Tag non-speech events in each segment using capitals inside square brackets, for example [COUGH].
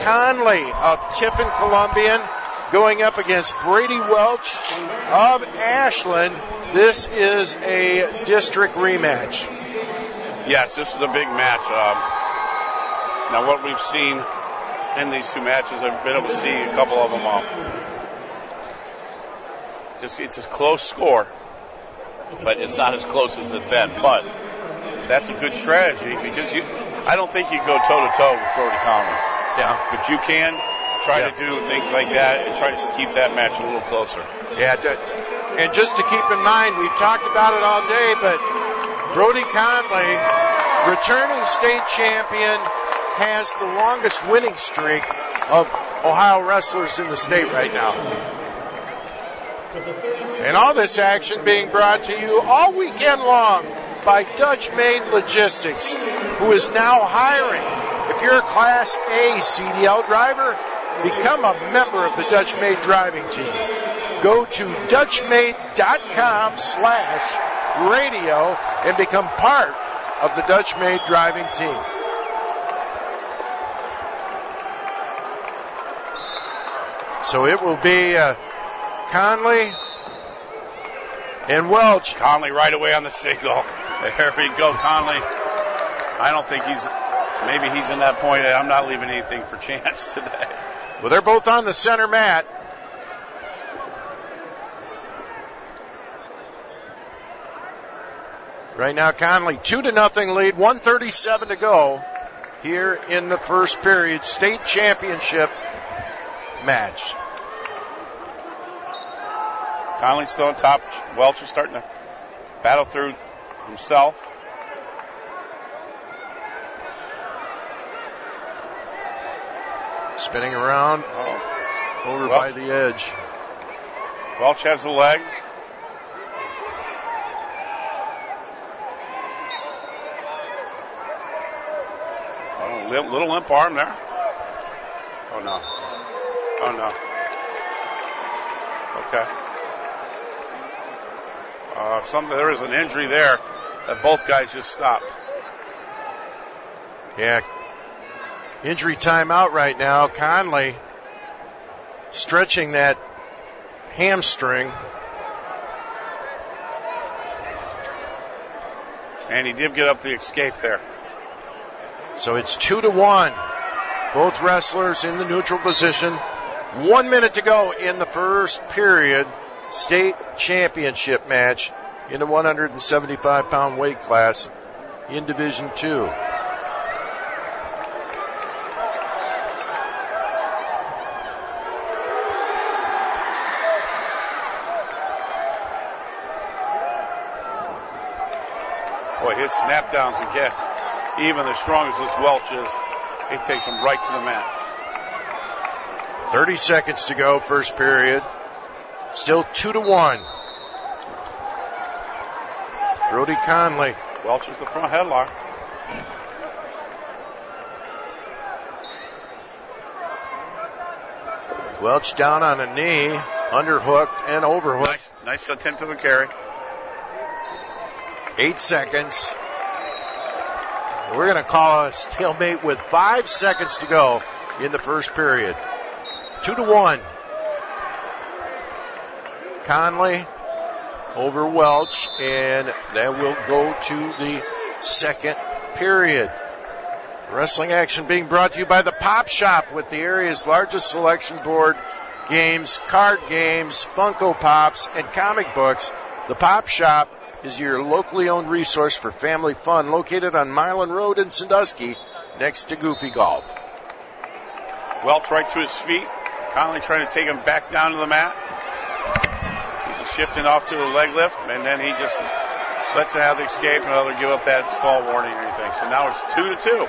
Conley of Tiffin Columbian going up against Brady Welch of Ashland. This is a district rematch. Yes, this is a big match. Um, now, what we've seen in these two matches, I've been able to see a couple of them off. Just it's a close score, but it's not as close as it's been. But that's a good strategy because you, I don't think you go toe to toe with Brody Conley. Yeah. But you can try Yeah. to do things like that and try to keep that match a little closer. Yeah, and just to keep in mind, we've talked about it all day, but Brody Conley, returning state champion, has the longest winning streak of Ohio wrestlers in the state right now. And all this action being brought to you all weekend long by Dutch Maid Logistics, who is now hiring. If you're a Class A CDL driver, become a member of the Dutch Maid driving team. Go to DutchMaid.com slash radio and become part of the Dutch Maid driving team. So it will be uh, Conley and Welch. Conley right away on the signal. [LAUGHS] There we go, Conley. I don't think he's, maybe he's in that point. I'm not leaving anything for chance [LAUGHS] today. Well, they're both on the center mat. Right now, Conley two to nothing lead, 137 to go here in the first period. State championship match. Conley still on top. Welch is starting to battle through himself. Spinning around Oh. over Welch. by the edge. Welch has the leg. Oh, li- little limp arm there. Oh no. Oh no. Okay. Uh, some there is an injury there that both guys just stopped. Yeah. Injury timeout right now. Conley stretching that hamstring. And he did get up the escape there. So it's two to one. Both wrestlers in the neutral position. One minute to go in the first period. State championship match in the 175 pound weight class in Division Two. Boy, his snap downs again, even as strong as this Welch is, he takes him right to the mat. 30 seconds to go, first period. Still two to one. Brody Conley. Welch is the front headlock. Welch down on a knee, underhooked and overhooked. Nice, nice attempt of a carry. Eight seconds. We're going to call a stalemate with five seconds to go in the first period. Two to one. Conley over Welch, and that will go to the second period. Wrestling action being brought to you by the Pop Shop with the area's largest selection board games, card games, Funko Pops, and comic books. The Pop Shop is your locally owned resource for family fun located on Milan Road in Sandusky next to Goofy Golf. Welch right to his feet. Conley trying to take him back down to the mat. He's shifting off to a leg lift, and then he just lets it have the escape, and other give up that stall warning or anything. So now it's two to two.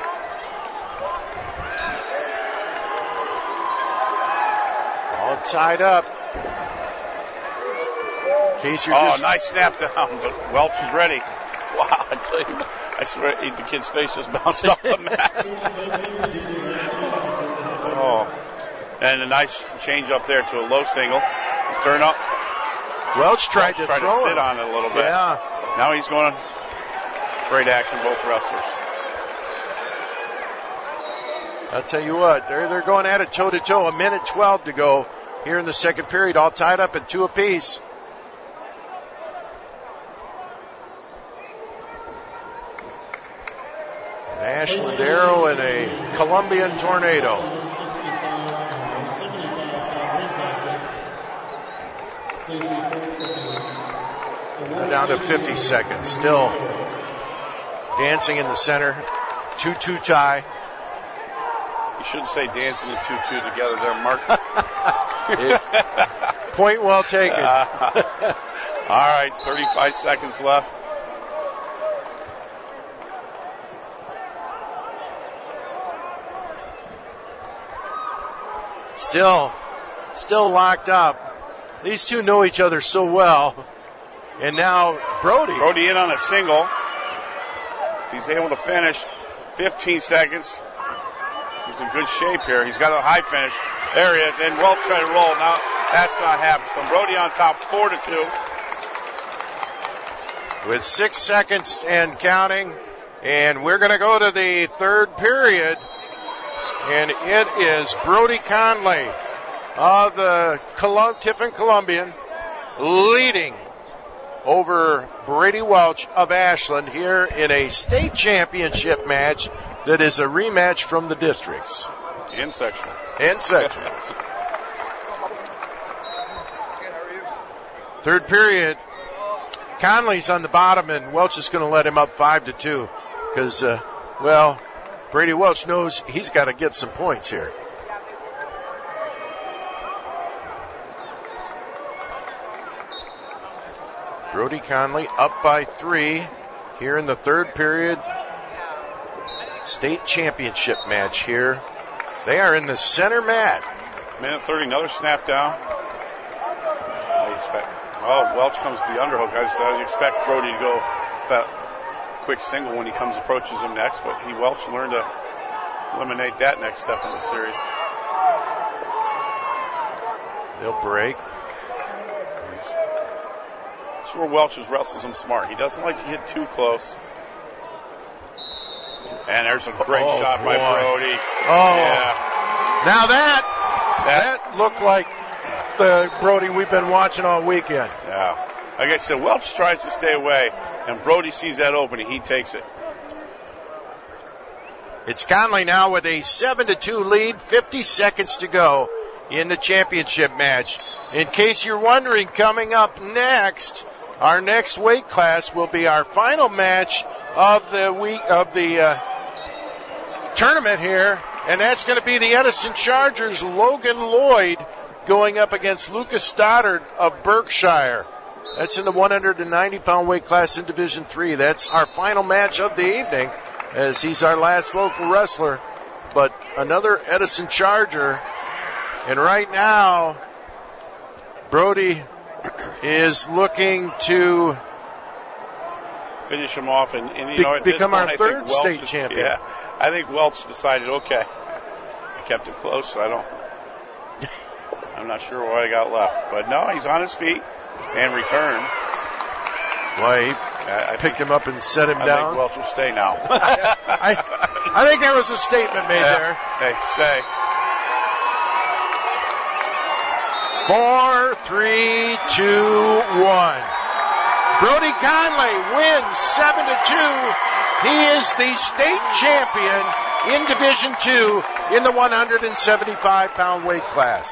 All tied up. In case you're Oh, just nice snap down, but Welch is ready. Wow, I tell you, I swear the kid's face just bounced off the mat. oh, and a nice change up there to a low single. He's turned up. Welch tried to tried to sit it. on it a little bit. Yeah. Now he's going. Great action, both wrestlers. I'll tell you what, they're, they're going at it toe to toe. A minute 12 to go here in the second period, all tied up at two apiece. Ashland Arrow and a Columbian Tornado. Down to 50 seconds. Still dancing in the center. 2-2 tie. You shouldn't say dancing the 2-2 together there, Mark. [LAUGHS] Point well taken. Uh, [LAUGHS] all right, 35 seconds left. Still, still locked up. These two know each other so well. And now Brody. Brody in on a single. If he's able to finish 15 seconds, he's in good shape here. He's got a high finish. There he is. And trying to roll. Now that's not happening. So Brody on top, four to two. With six seconds and counting. And we're going to go to the third period. And it is Brody Conley of the Colum- Tiffin Columbian leading over Brady Welch of Ashland here in a state championship match that is a rematch from the districts. In sectional. In sectionals. Third period. Conley's on the bottom and Welch is going to let him up five to two because, uh, well, Brady Welch knows he's got to get some points here. Brody Conley up by three here in the third period. State championship match here. They are in the center mat. Minute 30, another snap down. I expect, oh, Welch comes to the underhook. I, just, I expect Brody to go quick single when he comes approaches him next, but he Welch learned to eliminate that next step in the series. They'll break. That's where Welch wrestles him smart. He doesn't like to get too close. And there's a great Oh, shot by. Brody. Oh, Yeah. now that that looked like the Brody we've been watching all weekend. Yeah. Like I said, Welch tries to stay away, and Brody sees that opening. He takes it. It's Conley now with a seven to two lead, 50 seconds to go in the championship match. In case you're wondering, coming up next, our next weight class will be our final match of the week of the uh, tournament here, and that's going to be the Edison Chargers Logan Lloyd going up against Lucas Stoddard of Berkshire. That's in the 190 pound weight class in Division Three. That's our final match of the evening, as he's our last local wrestler. But another Edison Charger, and right now, Brody is looking to Finish him off, and, and you Be- know, become our point, third Welch state is- champion. Yeah, I think Welch decided, okay, I kept it close. So I don't. I'm not sure what I got left, but no, he's on his feet and returned. Well, I, I picked him up and set him I down. think Welch will stay now. [LAUGHS] I, I think there was a statement made Yeah. there. Hey, stay. Four, three, two, one. Brody Conley wins seven to two. He is the state champion in Division Two in the 175 pound weight class.